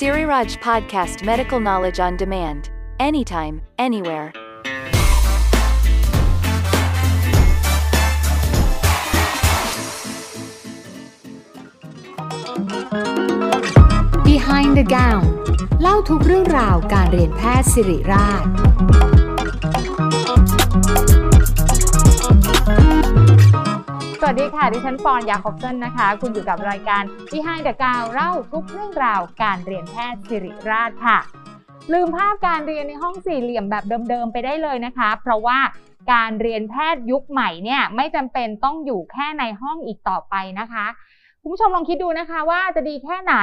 Siriraj Podcast Medical Knowledge on Demand. Anytime, anywhere. Behind the Gown เล่าทุกเรื่องราวการเรียนแพทย์สิริราช วัสดีค่ะ ดิฉันปอนยาคอบเซนนะคะ คุณอยู่กับรายการ Behind the Gown เล่าทุกเรื่องราวการเรียนแพทย์สิริราชค่ะ ลืมภาพการเรียนในห้องสี่เหลี่ยมแบบเดิมๆไปได้เลยนะคะ เพราะว่าการเรียนแพทย์ยุคใหม่เนี่ยไม่จำเป็นต้องอยู่แค่ในห้องอีกต่อไปนะคะ คุณผู้ชมลองคิดดูนะคะว่าจะดีแค่ไหน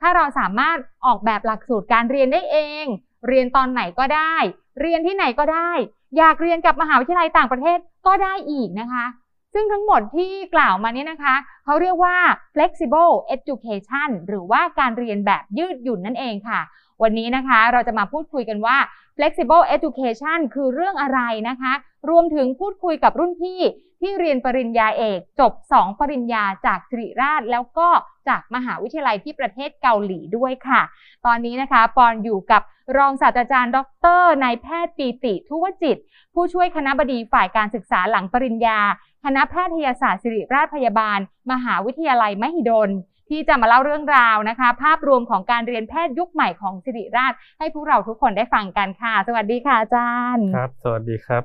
ถ้าเราสามารถออกแบบหลักสูตรการเรียนได้เอง เรียนตอนไหนก็ได้ เรียนที่ไหนก็ได้ อยากเรียนกับมหาวิทยาลัยต่างประเทศก็ได้อีกนะคะ ซึ่งทั้งหมดที่กล่าวมานี้นะคะ เขาเรียกว่า flexible education หรือว่าการเรียนแบบยืดหยุ่นนั่นเองค่ะ วันนี้นะคะเราจะมาพูดคุยกันว่า flexible education คือเรื่องอะไรนะคะ รวมถึงพูดคุยกับรุ่นพี่ที่เรียนปริญญาเอก จบ 2 ปริญญาจากสิริราช แล้วก็จากมหาวิทยาลัยที่ประเทศเกาหลีด้วยค่ะ ตอนนี้นะคะ ปอนอยู่กับรองศาสตราจารย์ ดรนายแพทย์ปีติทุวจิต ผู้ช่วยคณะบดีฝ่ายการศึกษาหลังปริญญา คณะแพทยศาสตร์ศิริราชพยาบาล มหาวิทยาลัยมหิดล ที่จะมาเล่าเรื่องราวนะคะ ภาพรวมของการเรียนแพทย์ยุคใหม่ของศิริราช ให้พวกเราทุกคนได้ฟังกันค่ะ สวัสดีค่ะอาจารย์ครับ สวัสดีครับ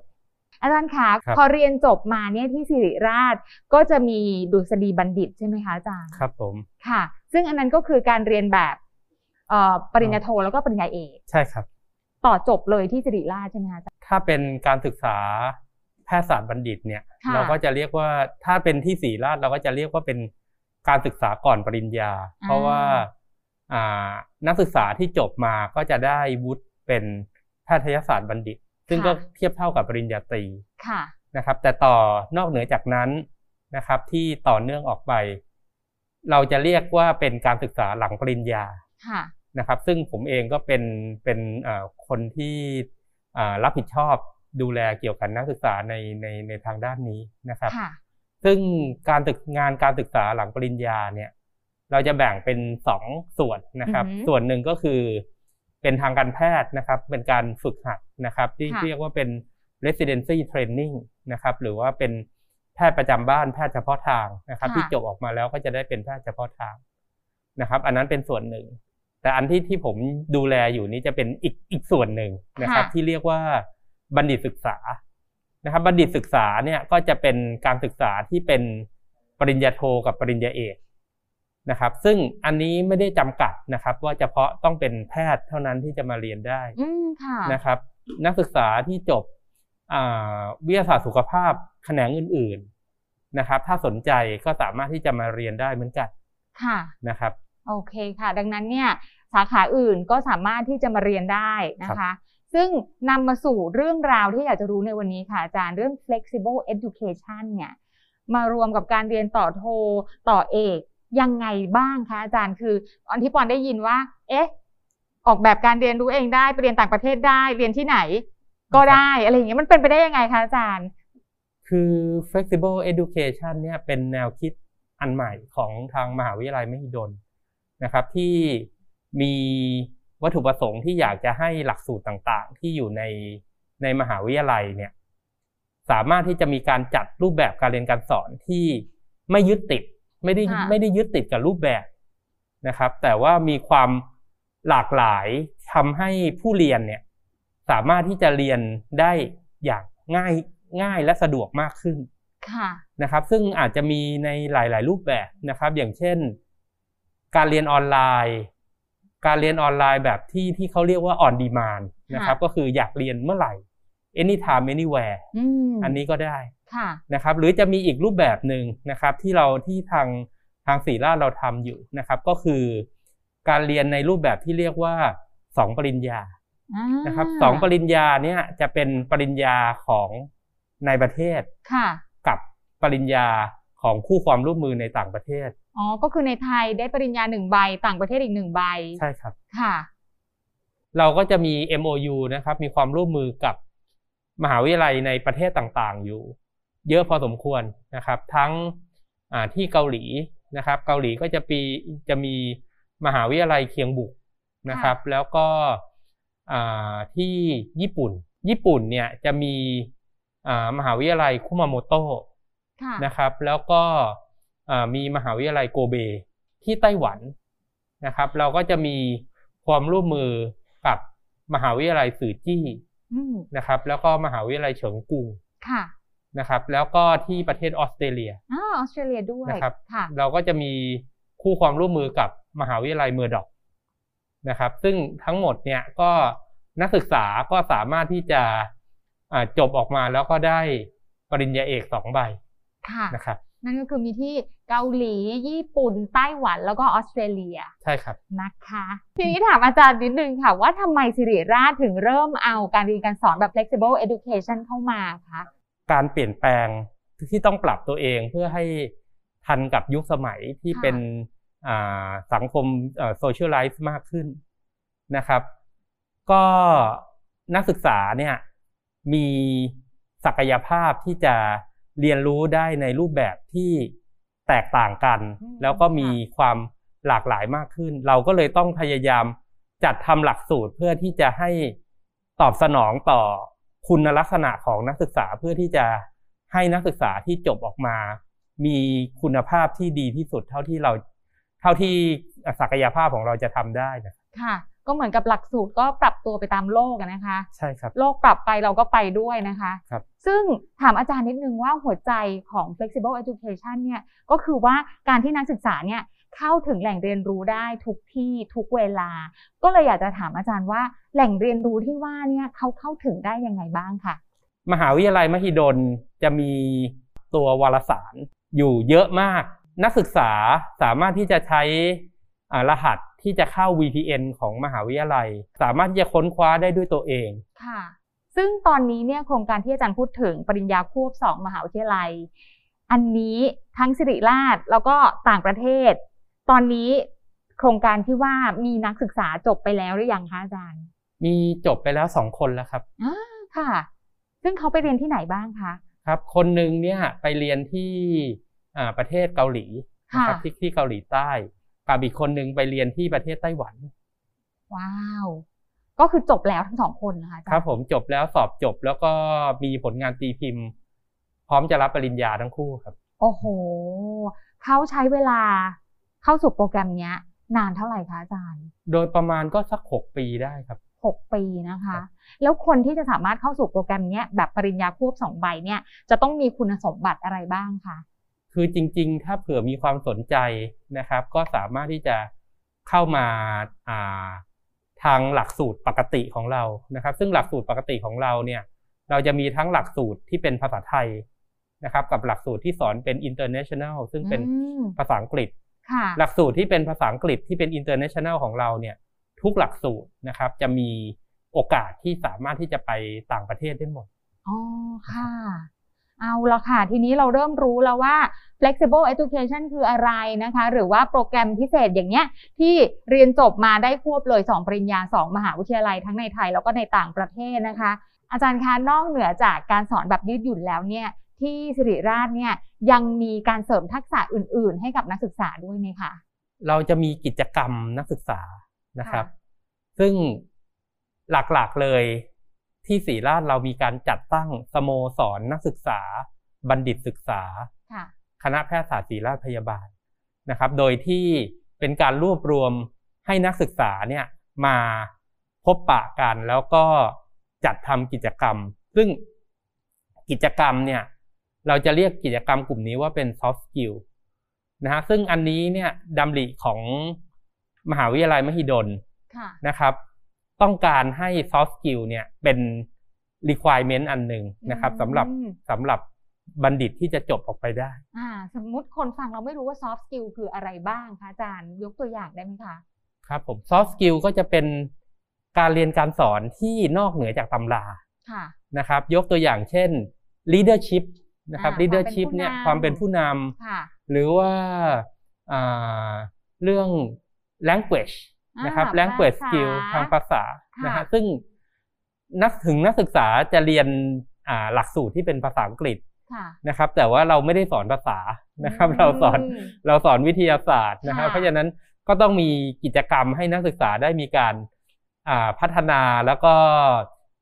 อาจารย์คะครับพอเรียนจบมาเนี่ยที่ศิริราชก็จะมีดุษฎีบัณฑิตใช่ไหมคะอาจารย์ครับผมค่ะ ซึ่งอันนั้นก็คือการเรียนแบบเอ่อปริญญาโทแล้วก็ปริญญาเอกใช่ครับ ต่อจบเลยที่ศิริราชใช่ไหมคะอาจารย์ถ้าเป็นการศึกษาแพทยศาสตร์บัณฑิตเนี่ยค่ะเราก็จะเรียกว่าถ้าเป็นที่ศรีราชเราก็จะเรียกว่าเป็น การศึกษาก่อนปริญญา เพราะว่าอ่านักศึกษาที่จบมาก็จะได้วุฒิเป็นแพทยศาสตร์บัณฑิต ซึ่งก็เทียบเท่ากับปริญญาตรีค่ะนะครับ แต่ต่อนอกเหนือจากนั้นนะครับ ที่ต่อเนื่องออกไป เราจะเรียกว่าเป็นการศึกษาหลังปริญญาค่ะนะครับ ซึ่งผมเองก็เป็นเป็นเอ่อคนที่อ่ารับผิดชอบดูแลเกี่ยวกับนักศึกษาในในในทางด้านนี้นะครับค่ะ ซึ่งการศึกงานการศึกษาหลังปริญญาเนี่ย เราจะแบ่งเป็นสองส่วนนะครับอือฮึส่วนหนึ่งก็คือเป็นทางการแพทย์นะครับ เป็นการฝึกหัดนะครับ ที่ค่ะเรียกว่าเป็น residency training นะครับ หรือว่าเป็นแพทย์ประจำบ้านแพทย์เฉพาะทางนะครับ ที่จบออกมาแล้วก็จะได้เป็นแพทย์เฉพาะทางนะครับ อันนั้นเป็นส่วนหนึ่ง แต่อันที่ที่ผมดูแลอยู่นี้จะเป็นอีกอีกส่วนหนึ่งนะครับค่ะที่เรียกว่าบัณฑิตศึกษา นะครับบัณฑิตศึกษาเนี่ยก็จะเป็นการศึกษาที่เป็นปริญญาโทกับปริญญาเอกนะครับ ซึ่งอันนี้ไม่ได้จำกัดนะครับ ว่าเฉพาะต้องเป็นแพทย์เท่านั้นที่จะมาเรียนได้อืมค่ะนะครับ นักศึกษาที่จบอ่าวิทยาศาสตร์สุขภาพแขนงอื่น ๆนะครับ ถ้าสนใจก็สามารถที่จะมาเรียนได้เหมือนกันค่ะนะครับ โอเคค่ะ ดังนั้นเนี่ยสาขาอื่นก็สามารถที่จะมาเรียนได้นะคะ ซึ่งนำมาสู่เรื่องราวที่อยากจะรู้ในวันนี้ค่ะอาจารย์เรื่อง flexible education เนี่ยมารวมกับการเรียนต่อโทต่อเอกยังไงบ้างคะอาจารย์คือตอนที่ปอนได้ยินว่า เอ๊ะ ออกแบบการเรียนรู้เองได้ไปเรียนต่างประเทศได้เรียนที่ไหน ก็ได้อะไรอย่างเงี้ยมันเป็นไปได้ยังไงคะอาจารย์ คือ flexible education เนี่ยเป็นแนวคิดอันใหม่ของทางมหาวิทยาลัยมหิดลนะครับที่มี วัตถุประสงค์ที่อยากจะให้หลักสูตรต่างๆ ที่อยู่ในในมหาวิทยาลัยเนี่ยสามารถที่จะมีการจัดรูปแบบการเรียนการสอนที่ไม่ยึดติดไม่ได้ค่ะไม่ได้ยึดติดกับรูปแบบนะครับ แต่ว่ามีความหลากหลายทำให้ผู้เรียนเนี่ยสามารถที่จะเรียนได้อย่างง่ายง่ายและสะดวกมากขึ้นค่ะนะครับ ซึ่งอาจจะมีในหลาย ๆ รูปแบบนะครับ อย่างเช่น การเรียนออนไลน์ การเรียนออนไลน์แบบที่ที่เขาเรียกว่า on demand นะครับค่ะก็คืออยากเรียนเมื่อไหร่ anytime anywhere อืมอันนี้ก็ได้ค่ะนะครับ หรือจะมีอีกรูปแบบหนึ่งนะครับ ที่เราที่ทางทางศรีราชเราทำอยู่นะครับ ก็คือการเรียนในรูปแบบที่เรียกว่าสองปริญญาอ่านะครับสองปริญญาเนี่ยจะเป็นปริญญาของในประเทศค่ะกับปริญญาของคู่ความร่วมมือในต่างประเทศ อ๋อ ก็คือในไทยได้ปริญญาหนึ่งใบ ต่างประเทศอีกหนึ่งใบ ใช่ครับ ค่ะ เราก็จะมี MOU นะครับ มีความร่วมมือกับมหาวิทยาลัยในประเทศต่างๆ อยู่ เยอะพอสมควรนะครับ ทั้งอ่าที่เกาหลีนะครับ เกาหลีก็จะปีจะมีมหาวิทยาลัยเคียงบุกนะครับ แล้วก็อ่าที่ญี่ปุ่น ญี่ปุ่นเนี่ยจะมีอ่ามหาวิทยาลัยคุมาโมโตะค่ะนะครับ แล้วก็อ่า มีมหาวิทยาลัยโกเบที่ไต้หวันนะครับ เราก็จะมีความร่วมมือกับมหาวิทยาลัยสื่อจี้อืมนะครับ แล้วก็มหาวิทยาลัยเฉิงกุงค่ะนะครับ แล้วก็ที่ประเทศออสเตรเลียอ่าออสเตรเลียด้วยนะครับค่ะเราก็จะมีคู่ความร่วมมือกับมหาวิทยาลัยเมอร์ดอกนะครับ ซึ่งทั้งหมดเนี่ยก็นักศึกษาก็สามารถที่จะอ่าจบออกมาแล้วก็ได้ปริญญาเอกสองใบค่ะนะครับ นั่นก็คือมีที่เกาหลี ญี่ปุ่น ไต้หวัน แล้วก็ออสเตรเลีย ใช่ครับ นะคะ ทีนี้ถามอาจารย์นิดนึงค่ะ ว่าทำไมสิริราชถึงเริ่มเอาการเรียนการสอนแบบ flexible education เข้ามาคะ การเปลี่ยนแปลงที่ต้องปรับตัวเองเพื่อให้ทันกับยุคสมัยที่เป็นอ่าสังคมโซเชียลไลฟ์มากขึ้นนะครับ ก็นักศึกษาเนี่ยมีศักยภาพที่จะ เรียนรู้ได้ในรูปแบบที่แตกต่างกันอืมแล้วก็มีความหลากหลายมากขึ้น เราก็เลยต้องพยายามจัดทำหลักสูตรเพื่อที่จะให้ตอบสนองต่อคุณลักษณะของนักศึกษาเพื่อที่จะให้นักศึกษาที่จบออกมา มีคุณภาพที่ดีที่สุดเท่าที่เรา เท่าที่ศักยภาพของเราจะทำได้นะครับค่ะ ก็เหมือนกับหลักสูตรก็ปรับตัวไปตามโลกอะนะคะใช่ครับโลกปรับไปเราก็ไปด้วยนะคะครับซึ่งถามอาจารย์นิดนึงว่าหัวใจของ flexible education เนี่ยก็คือว่าการที่นักศึกษาเนี่ยเข้าถึงแหล่งเรียนรู้ได้ทุกที่ทุกเวลา ก็เลยอยากจะถามอาจารย์ว่าแหล่งเรียนรู้ที่ว่าเนี่ยเขาเข้าถึงได้ยังไงบ้างค่ะมหาวิทยาลัยมหิดลจะมีตัววารสารอยู่เยอะมาก นักศึกษาสามารถที่จะใช้อ่ารหัส ที่จะเข้า VPN ของมหาวิทยาลัย สามารถที่จะค้นคว้าได้ด้วยตัวเองค่ะ ซึ่งตอนนี้เนี่ยโครงการที่อาจารย์พูดถึงปริญญาควบสองมหาวิทยาลัย อันนี้ทั้งสิริราชแล้วก็ต่างประเทศ ตอนนี้โครงการที่ว่ามีนักศึกษาจบไปแล้วหรือยังคะอาจารย์ มีจบไปแล้วสองคนแล้วครับอ่าค่ะ ซึ่งเขาไปเรียนที่ไหนบ้างคะครับ คนหนึ่งเนี่ยไปเรียนที่อ่าประเทศเกาหลีนะครับค่ะที่ที่เกาหลีใต้ กับอีกคนหนึ่งไปเรียนที่ประเทศไต้หวัน ว้าว ก็คือจบแล้วทั้งสองคนนะคะอาจาครัรบย์ผมจบแล้วสอบจบแล้วก็มีผลงานตีพิมพ์ พร้อมจะรับปริญญาทั้งคู่ครับ โอ้โหเขาใช้เวลาเข้าสู่โปรแกรมเนี้ย นานเท่าไหร่คะอาจารย์ โดยประมาณก็สักหกปีได้ครับหกปีนะคะครับแล้วคนที่จะสามารถเข้าสู่โปรแกรมเนี้ยแบบปริญญาควบสองใบเนี่ยจะต้องมีคุณสมบัติอะไรบ้างคะ คือจริง ๆ ถ้าเผื่อมีความสนใจนะครับ ก็สามารถที่จะเข้ามาอ่าทางหลักสูตรปกติของเรานะครับ ซึ่งหลักสูตรปกติของเราเนี่ยเราจะมีทั้งหลักสูตรที่เป็นภาษาไทยนะครับ กับหลักสูตรที่สอนเป็น international ซึ่งเป็นอืมภาษาอังกฤษค่ะหลักสูตรที่เป็นภาษาอังกฤษที่เป็น international ของเราเนี่ยทุกหลักสูตรนะครับ จะมีโอกาสที่สามารถที่จะไปต่างประเทศได้หมดอ๋อค่ะ เอาละค่ะ ทีนี้เราเริ่มรู้แล้วว่า flexible education คืออะไรนะคะ หรือว่าโปรแกรมพิเศษอย่างเนี้ยที่เรียนจบมาได้ควบเลย 2 ปริญญา 2 มหาวิทยาลัยทั้งในไทยแล้วก็ในต่างประเทศนะคะ อาจารย์คะนอกเหนือจากการสอนแบบยืดหยุ่นแล้วเนี่ยที่สิริราชเนี่ยยังมีการเสริมทักษะอื่น ๆ ให้กับนักศึกษาด้วยไหมคะเราจะมีกิจกรรมนักศึกษานะครับค่ะซึ่งหลักๆเลย ที่ศรีราชเรามีการจัดตั้งสโมสรนักศึกษา บัณฑิตศึกษาค่ะคณะแพทยศาสตร์ศรีราชพยาบาลนะครับ โดยที่เป็นการรวบรวมให้นักศึกษาเนี่ยมาพบปะกันแล้วก็จัดทำกิจกรรม ซึ่งกิจกรรมเนี่ยเราจะเรียกกิจกรรมกลุ่มนี้ว่าเป็น soft skill นะฮะซึ่งอันนี้เนี่ยดำริของมหาวิทยาลัยมหิดลค่ะนะครับ ต้องการให้ soft skill เนี่ยเป็น requirement อันหนึ่งนะครับอืมสำหรับสำหรับบัณฑิตที่จะจบออกไปได้ อ่า สมมุติคนฟังเราไม่รู้ว่า soft skill คืออะไรบ้างคะอาจารย์ยกตัวอย่างได้ไหมคะ ครับผม soft skill ก็จะเป็นการเรียนการสอนที่นอกเหนือจากตำราค่ะนะครับ ยกตัวอย่างเช่น leadership นะครับอ่า leadership ความเป็นผู้เนี่ยนำความเป็นผู้นำค่ะหรือว่าอ่าเรื่อง language อ่า นะครับภา language ษา skill ทางภาษาค่ะนะฮะซึ่งนักถึงนักศึกษาจะเรียนอ่าหลักสูตรที่เป็นภาษาอังกฤษค่ะนะครับ แต่ว่าเราไม่ได้สอนภาษานะครับอืมเราสอนเราสอนวิทยาศาสตร์นะครับค่ะเพราะฉะนั้นก็ต้องมีกิจกรรมให้นักศึกษาได้มีการอ่าพัฒนาแล้วก็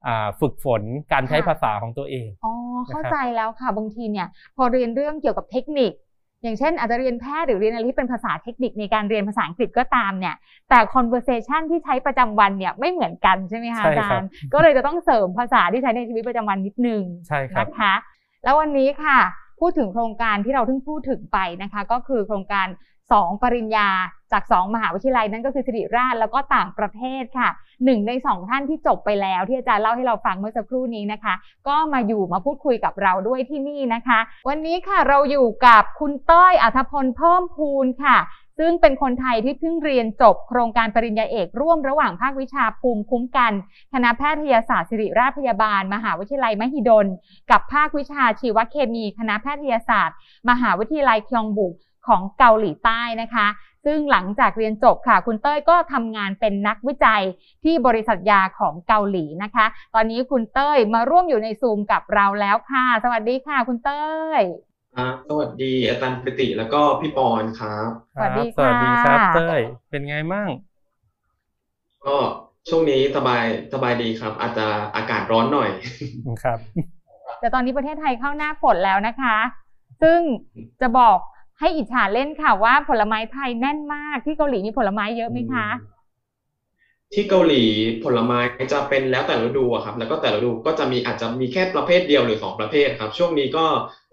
อ่าฝึกฝนการใช้ค่ะภาษาของตัวเอง อ๋อ เข้านะครับใจแล้วค่ะ บางทีเนี่ย พอเรียนเรื่องเกี่ยวกับเทคนิค อย่างเช่น อาจจะเรียนแพทย์หรือเรียนอะไรที่เป็นภาษาเทคนิคในการเรียนภาษาอังกฤษก็ตามเนี่ย แต่ conversation ที่ใช้ประจำวันเนี่ยไม่เหมือนกันใช่ไหมคะใช่อาครัจาบรย์ ก็เลยจะต้องเสริมภาษาที่ใช้ในชีวิตประจำวันนิดนึงใช่ครับนะคะ แล้ววันนี้ค่ะ พูดถึงโครงการที่เราเพิ่งพูดถึงไปนะคะ ก็คือโครงการ 2 ปริญญา จาก 2 มหาวิทยาลัยนั่นก็คือสิริราชแล้วก็ต่างประเทศค่ะหนึ่งในสองท่านที่จบไปแล้วที่อาจารย์เล่าให้เราฟังเมื่อสักครู่นี้นะคะ ก็มาอยู่มาพูดคุยกับเราด้วยที่นี่นะคะ วันนี้ค่ะเราอยู่กับคุณเต้ยอัธพลเพิ่มพูนค่ะ ซึ่งเป็นคนไทยที่เพิ่งเรียนจบโครงการปริญญาเอกร่วมระหว่างภาควิชาภูมิคุ้มกัน คณะแพทยศาสตร์ศิริราชพยาบาล มหาวิทยาลัยมหิดล กับภาควิชาชีวเคมี คณะแพทยศาสตร์ มหาวิทยาลัยคยองบุกของเกาหลีใต้นะคะ ซึ่งหลังจากเรียนจบค่ะ คุณเต้ยก็ทำงานเป็นนักวิจัยที่บริษัทยาของเกาหลีนะคะ ตอนนี้คุณเต้ยมาร่วมอยู่ในซูมกับเราแล้วค่ะ สวัสดีค่ะ คุณเต้ยครับสวัสดีอาจารย์ปิติแล้วก็พี่ปอนครับสวัสดีสวัสดีครับค่ะเต้ยเป็นไงมั่งก็ช่วงนี้สบายสบายดีครับ อาจจะอากาศร้อนหน่อยครับ แต่ตอนนี้ประเทศไทยเข้าหน้าฝนแล้วนะคะ ซึ่งจะบอก ให้อิจฉาเล่นค่ะว่าผลไม้ไทยแน่นมากที่เกาหลีมีผลไม้เยอะไหมคะ ที่เกาหลีผลไม้จะเป็นแล้วแต่ฤดูอะครับ แล้วก็แต่ละฤดูก็จะมีอาจจะมีแค่ประเภทเดียวหรือสองประเภทครับ ช่วงนี้ก็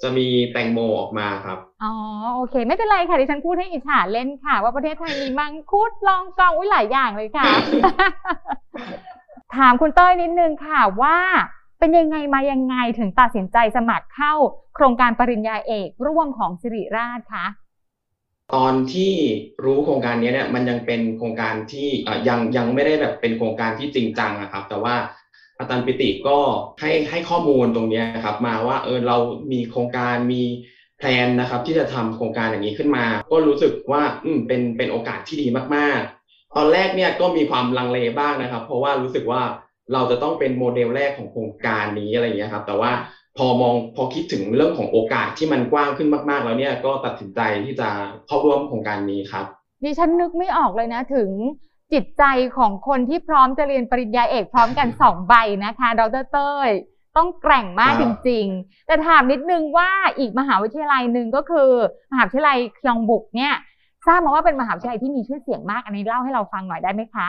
จะมีแตงโมออกมาครับอ๋อโอเค ไม่เป็นไรค่ะดิฉันพูดให้อิจฉาเล่นค่ะ ว่าประเทศไทยมีมังคุดลองกองอุ้ยหลายอย่างเลยค่ะ ถามคุณเต้ยนิดนึงค่ะว่า เป็นยังไงมายังไงถึงตัดสินใจสมัครเข้าโครงการปริญญาเอกร่วมของสิริราชคะตอนที่รู้โครงการนี้เนี่ยมันยังเป็นโครงการที่ยังยังไม่ได้แบบเป็นโครงการที่จริงจังนะครับ แต่ว่าอาจารย์ปิติก็ให้ให้ข้อมูลตรงนี้ครับมาว่าเออเรามีโครงการมีแพลนนะครับ ที่จะทำโครงการอย่างนี้ขึ้นมา ก็รู้สึกว่าอืมเป็นเป็นโอกาสที่ดีมากๆ ตอนแรกเนี่ยก็มีความลังเลบ้างนะครับ เพราะว่ารู้สึกว่า เราจะต้องเป็นโมเดลแรกของโครงการนี้อะไรอย่างเงี้ยครับ แต่ว่าพอมองพอคิดถึงเรื่องของโอกาสที่มันกว้างขึ้นมาก ๆ แล้วเนี่ยก็ตัดสินใจที่จะเข้าร่วมโครงการนี้ครับดิฉันนึกไม่ออกเลยนะถึงจิตใจของคนที่พร้อมจะเรียนปริญญาเอกพร้อมกันสองใบนะคะ ดรเต้ย ต้องแกร่งมากจริง ๆ แต่ถามนิดนึงว่าอีกมหาวิทยาลัยหนึ่งก็คือ มหาวิทยาลัยคยองบุกเนี่ยทราบมาว่าเป็นมหาวิทยาลัยที่มีชื่อเสียงมาก อันนี้เล่าให้เราฟังหน่อยได้ไหมคะ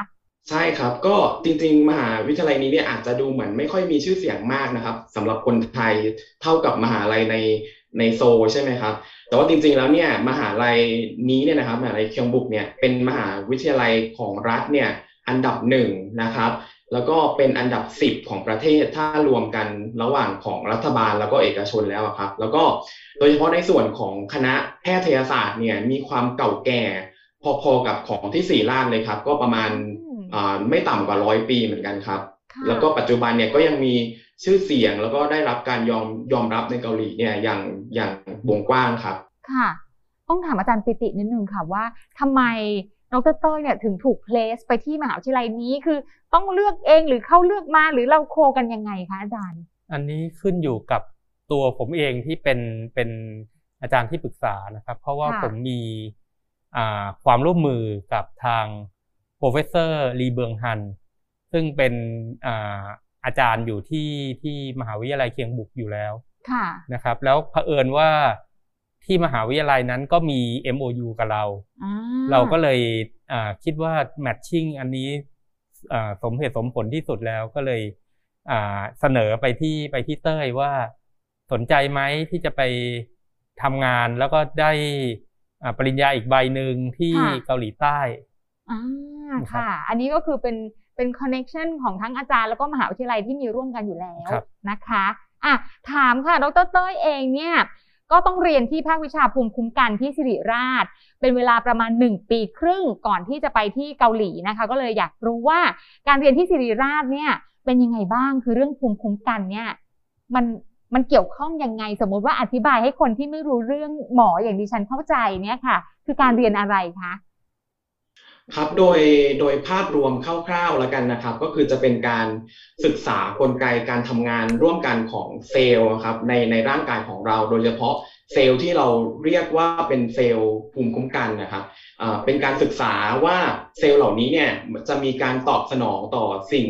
ใช่ครับก็จริงๆ มหาวิทยาลัยนี้เนี่ยอาจจะดูเหมือนไม่ค่อยมีชื่อเสียงมากนะครับสำหรับคนไทยเท่ากับมหาลัยในในโซลใช่ไหมครับ แต่ว่าจริงๆแล้วเนี่ยมหาลัยนี้เนี่ยนะครับมหาลัยเคียงบุกเนี่ยเป็นมหาวิทยาลัยของรัฐเนี่ยอันดับหนึ่งนะครับ แล้วก็เป็นอันดับสิบของประเทศถ้ารวมกันระหว่างของรัฐบาลแล้วก็เอกชนแล้วครับ แล้วก็โดยเฉพาะในส่วนของคณะแพทยศาสตร์เนี่ยมีความเก่าแก่พอๆกับของที่ศรีราชเลยครับ ก็ประมาณ ไม่ต่ำกว่าร้อยปีเหมือนกันครับค่ะแล้วก็ปัจจุบันเนี่ยก็ยังมีชื่อเสียงแล้วก็ได้รับการยอมยอมรับในเกาหลีเนี่ยอย่างอย่างวงกว้างครับ ค่ะ ต้องถามอาจารย์ปิตินิดนึงค่ะว่าทำไมดรเต้ยเนี่ยถึงถูกเพลสไปที่มหาวิทยาลัยนี้คือต้องเลือกเองหรือเขาเลือกมาหรือเราโคกันยังไงคะอาจารย์ อันนี้ขึ้นอยู่กับตัวผมเองที่เป็นเป็นอาจารย์ที่ปรึกษานะครับ เพราะว่าค่ะผมมีอ่าความร่วมมือกับทาง professor ลีเบืองฮัน ซึ่งเป็นอ่าอาจารย์อยู่ที่ที่มหาวิทยาลัยเคียงบุกอยู่แล้วค่ะนะครับ แล้วเผอิญว่าที่มหาวิทยาลัยนั้นก็มี MOU กับเราอ่าเราก็เลยอ่าคิดว่าแมทชิ่งอันนี้อ่าสมเหตุสมผลที่สุดแล้วก็เลยอ่าเสนอไปที่ไปที่เต้ยว่าสนใจไหมที่จะไปทำงานแล้วก็ได้อ่าปริญญาอีกใบหนึ่งที่เกาหลีใต้อ่า นะครับ ค่ะ อันนี้ก็คือเป็นเป็น connection ของทั้งอาจารย์แล้วก็มหาวิทยาลัยที่มีร่วมกันอยู่แล้วครับ นะคะอะถามค่ะ ดรเต้ยเองเนี่ยก็ต้องเรียนที่ภาควิชาภูมิคุ้มกันที่ศิริราช เป็นเวลาประมาณ 1 ปีครึ่งก่อนที่จะไปที่เกาหลีนะคะ ก็เลยอยากรู้ว่าการเรียนที่สิริราชเนี่ยเป็นยังไงบ้างคือเรื่องภูมิคุ้มกันเนี่ยมันมันเกี่ยวข้องยังไง สมมุติว่าอธิบายให้คนที่ไม่รู้เรื่องหมออย่างดิฉันเข้าใจเนี่ยค่ะ คือการเรียนอะไรคะ ครับโดยโดยภาพรวมคร่าวๆแล้วกันนะครับ ก็คือจะเป็นการศึกษากลไกการทำงานร่วมกันของเซลล์ครับในในร่างกายของเรา โดยเฉพาะเซลล์ที่เราเรียกว่าเป็นเซลล์ภูมิคุ้มกันนะครับเป็นการศึกษาว่าเซลล์เหล่านี้เนี่ยจะมีการตอบสนองต่อสิ่ง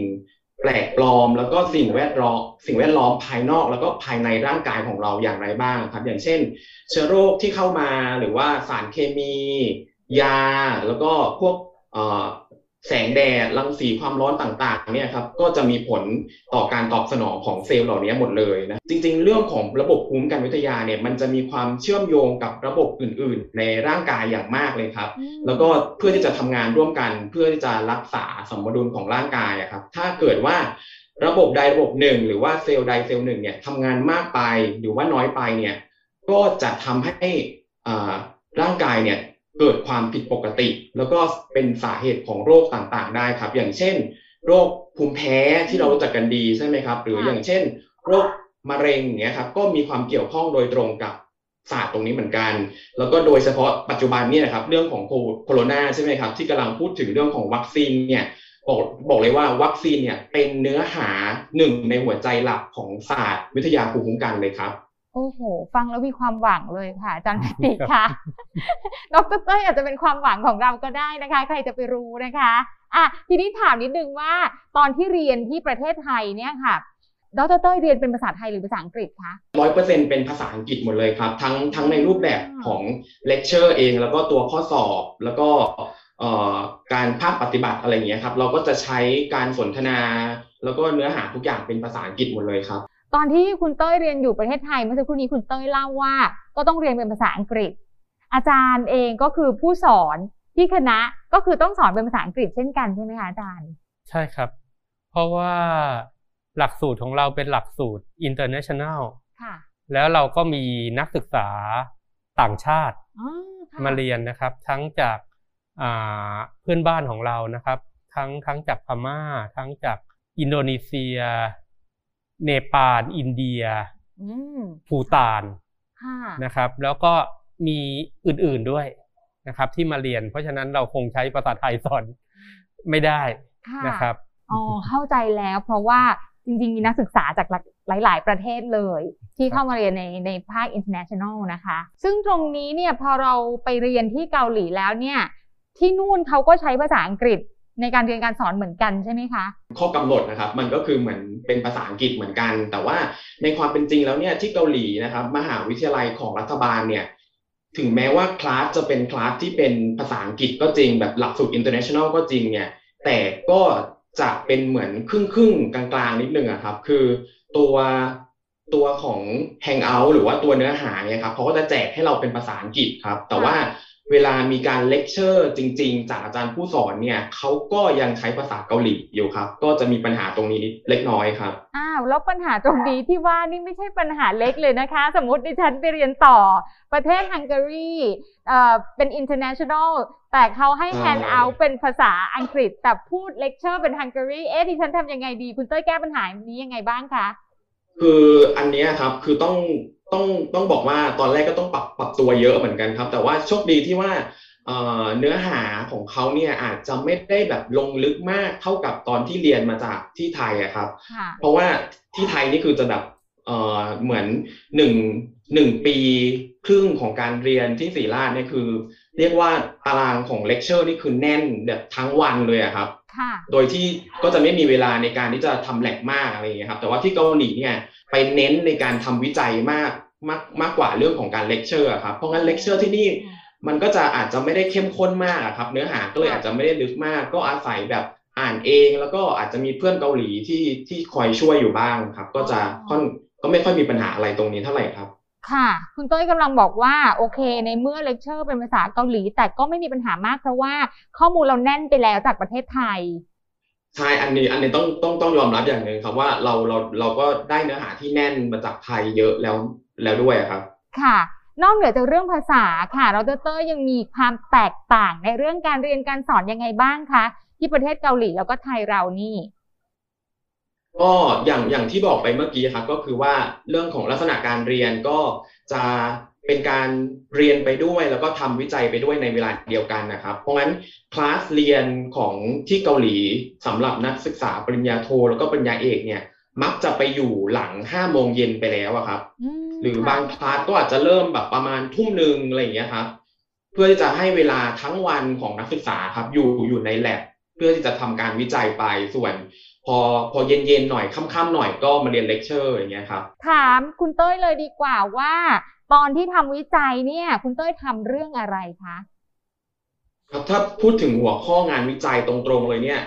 แปลกปลอม แล้วก็สิ่งแวดล้อมสิ่งแวดล้อมภายนอก แล้วก็ภายในร่างกายของเราอย่างไรบ้างครับ อย่างเช่น เชื้อโรคที่เข้ามาหรือว่าสารเคมี ยาแล้วก็พวกเอ่อแสงแดดรังสีความร้อนต่างๆเนี่ยครับก็จะมีผลต่อการตอบสนองของเซลล์เหล่านี้หมดเลยนะจริง ๆ เรื่องของระบบภูมิคุ้มกันวิทยาเนี่ยมันจะมีความเชื่อมโยงกับระบบอื่น ๆ ในร่างกายอย่างมากเลยครับอืมแล้วก็เพื่อที่จะทำงานร่วมกัน เพื่อที่จะรักษาสมดุลของร่างกายอะครับ ถ้าเกิดว่าระบบใดระบบหนึ่ง หรือว่าเซลล์ใดเซลล์หนึ่งเนี่ยทำงานมากไปหรือว่าน้อยไปเนี่ยก็จะทำให้อ่าร่างกายเนี่ย เกิดความผิดปกติ แล้วก็เป็นสาเหตุของโรคต่างๆ ได้ครับ อย่างเช่น โรคภูมิแพ้ที่เรารู้จักกันดีใช่ไหมครับ หรือค่ะอย่างเช่น โรคมะเร็งอย่างเงี้ยครับก็มีความเกี่ยวข้องโดยตรงกับศาสตร์ตรงนี้เหมือนกัน แล้วก็โดยเฉพาะปัจจุบันเนี่ยนะครับเรื่องของโคโรนาใช่ไหมครับที่กำลังพูดถึงเรื่องของวัคซีนเนี่ยบอกบอกเลยว่าวัคซีนเนี่ยเป็นเนื้อหาหนึ่งในหัวใจหลักของศาสตร์วิทยาภูมิคุ้มกันเลยครับ โอ้โห ฟังแล้วมีความหวังเลยค่ะอาจารย์แพทริกค่ะ ดรเต้ยอาจจะเป็นความหวังของเราก็ได้นะคะ ใครจะไปรู้นะคะอะทีนี้ถามนิดนึงว่า ตอนที่เรียนที่ประเทศไทยเนี่ยค่ะดรเต้ยเรียนเป็นภาษาไทยหรือภาษาอังกฤษคะร้อยเปอร์เซ็นเป็นภาษาอังกฤษหมดเลยครับ ทั้งทั้งในรูปแบบของเลคเชอร์เอง แล้วก็ตัวข้อสอบแล้วก็เอ่อการภาคปฏิบัติอะไรอย่างเงี้ยครับ เราก็จะใช้การสนทนา แล้วก็เนื้อหาทุกอย่างเป็นภาษาอังกฤษหมดเลยครับ ตอนที่คุณเต้ยเรียนอยู่ประเทศไทยเมื่อสักครู่นี้คุณเต้ยเล่าว่า ก็ต้องเรียนเป็นภาษาอังกฤษ อาจารย์เองก็คือผู้สอนที่คณะก็คือต้องสอนเป็นภาษาอังกฤษเช่นกันใช่ไหมคะอาจารย์ ใช่ครับ เพราะว่าหลักสูตรของเราเป็นหลักสูตร international ค่ะแล้วเราก็มีนักศึกษาต่างชาติอ๋อค่ะมาเรียนนะครับ ทั้งจากอ่าเพื่อนบ้านของเรานะครับ ทั้งทั้งจากพม่า ทั้งจากอินโดนีเซีย เนปาล อินเดียอืมภูตานค่ะนะครับ แล้วก็มีอื่นๆด้วยนะครับ ที่มาเรียน เพราะฉะนั้นเราคงใช้ภาษาไทยสอนไม่ได้ค่ะนะครับอ๋อเข้าใจแล้วเพราะว่าจริงๆ มีนักศึกษาจากหลาย ๆ ประเทศเลย ที่เข้ามาเรียนในในภาค international นะคะ ซึ่งตรงนี้เนี่ยพอเราไปเรียนที่เกาหลีแล้วเนี่ยที่นู่นเขาก็ใช้ภาษาอังกฤษ ในการเรียนการสอนเหมือนกันใช่ไหมคะ ข้อกำหนดนะครับมันก็คือเหมือนเป็นภาษาอังกฤษเหมือนกัน แต่ว่าในความเป็นจริงแล้วเนี่ยที่เกาหลีนะครับ มหาวิทยาลัยของรัฐบาลเนี่ยถึงแม้ว่าคลาสจะเป็นคลาสที่เป็นภาษาอังกฤษก็จริงแบบหลักสูตร international ก็จริงเนี่ยแต่ก็จะเป็นเหมือนครึ่งครึ่งๆกลางๆนิดนึงอะครับคือตัวตัวของ Hangout หรือว่าตัวเนื้อหาเนี่ยครับเขาก็จะแจกให้เราเป็นภาษาอังกฤษครับ แต่ว่า เวลามีการเลคเชอร์จริง ๆ จากอาจารย์ผู้สอนเนี่ยเขาก็ยังใช้ภาษาเกาหลีอยู่ครับ ก็จะมีปัญหาตรงนี้นิดเล็กน้อยครับอ้าวแล้วปัญหาตรงนี้ที่ว่านี่ไม่ใช่ปัญหาเล็กเลยนะคะ สมมติดิฉันไปเรียนต่อประเทศฮังการีเอ่อเป็น international แต่เขาให้ใช่ hand out เป็นภาษาอังกฤษ แต่พูดเลคเชอร์เป็นฮังการีเอ๊ะดิฉันทำยังไงดี คุณเต้ยแก้ปัญหานี้ยังไงบ้างคะคืออันเนี้ยครับคือต้องต้องต้องบอกว่าตอนแรกก็ต้องปรับปรับตัวเยอะเหมือนกันครับ แต่ว่าโชคดีที่ว่าเอ่อเนื้อหาของเขาเนี่ยอาจจะไม่ได้แบบลงลึกมากเท่ากับตอนที่เรียนมาจากที่ไทยอะครับค่ะเพราะว่าที่ไทยนี่คือจะแบบเอ่อเหมือนหนึ่งหนึ่งปีครึ่งของการเรียนที่ศิริราชเนี่ยคือ เรียกว่าตารางของเลคเชอร์นี่คือแน่นแบบทั้งวันเลยอะครับค่ะ โดยที่ก็จะไม่มีเวลาในการที่จะทำแลบมากอะไรอย่างเงี้ยครับ แต่ว่าที่เกาหลีเนี่ยไปเน้นในการทำวิจัยมากมากมากกว่าเรื่องของการเลคเชอร์ครับ เพราะงั้นเลคเชอร์ที่นี่มันก็จะอาจจะไม่ได้เข้มข้นมากอะครับ เนื้อหาก็เลยอาจจะไม่ได้ลึกมาก ก็อาศัยแบบอ่านเองแล้วก็อาจจะมีเพื่อนเกาหลีที่ที่คอยช่วยอยู่บ้างครับ ก็จะค่อนก็ไม่ค่อยมีปัญหาอะไรตรงนี้เท่าไหร่ครับ ค่ะ คุณเต้ยกำลังบอกว่าโอเค ในเมื่อเลคเชอร์เป็นภาษาเกาหลี แต่ก็ไม่มีปัญหามากเพราะว่าข้อมูลเราแน่นไปแล้วจากประเทศไทยใช่อันนี้อันนี้ต้องต้องต้องยอมรับอย่างหนึ่งครับว่าเราเราเราก็ได้เนื้อหาที่แน่นมาจากไทยเยอะแล้วแล้วด้วยอะครับ ค่ะ นอกเหนือจากเรื่องภาษาค่ะเราเตอร์ยังมีความแตกต่างในเรื่องการเรียนการสอนยังไงบ้างคะที่ประเทศเกาหลีแล้วก็ไทยเรานี่ ก็อย่างอย่างที่บอกไปเมื่อกี้ครับก็คือว่าเรื่องของลักษณะการเรียนก็จะเป็นการเรียนไปด้วยแล้วก็ทำวิจัยไปด้วยในเวลาเดียวกันนะครับ เพราะงั้นคลาสเรียนของที่เกาหลีสำหรับนักศึกษาปริญญาโทแล้วก็ปริญญาเอกเนี่ย มักจะไปอยู่หลังห้าโมงเย็นไปแล้วอะครับมหรือบางค่ะคลาสก็อาจจะเริ่มแบบประมาณทุ่มหนึ่งอะไรอย่างเงี้ยครับเพื่อที่จะให้เวลาทั้งวันของนักศึกษาครับ อยู่อยู่ในแลบเพื่อที่จะทำการวิจัยไปส่วน พอพอเย็นๆหน่อยค่ำๆหน่อยก็มาเรียนเลคเชอร์อย่างเงี้ยครับถามคุณเต้ยเลยดีกว่าว่า ตอนที่ทำวิจัยเนี่ย คุณเต้ยทำเรื่องอะไรคะครับถ้าพูดถึงหัวข้องานวิจัยตรงๆเลยเนี่ย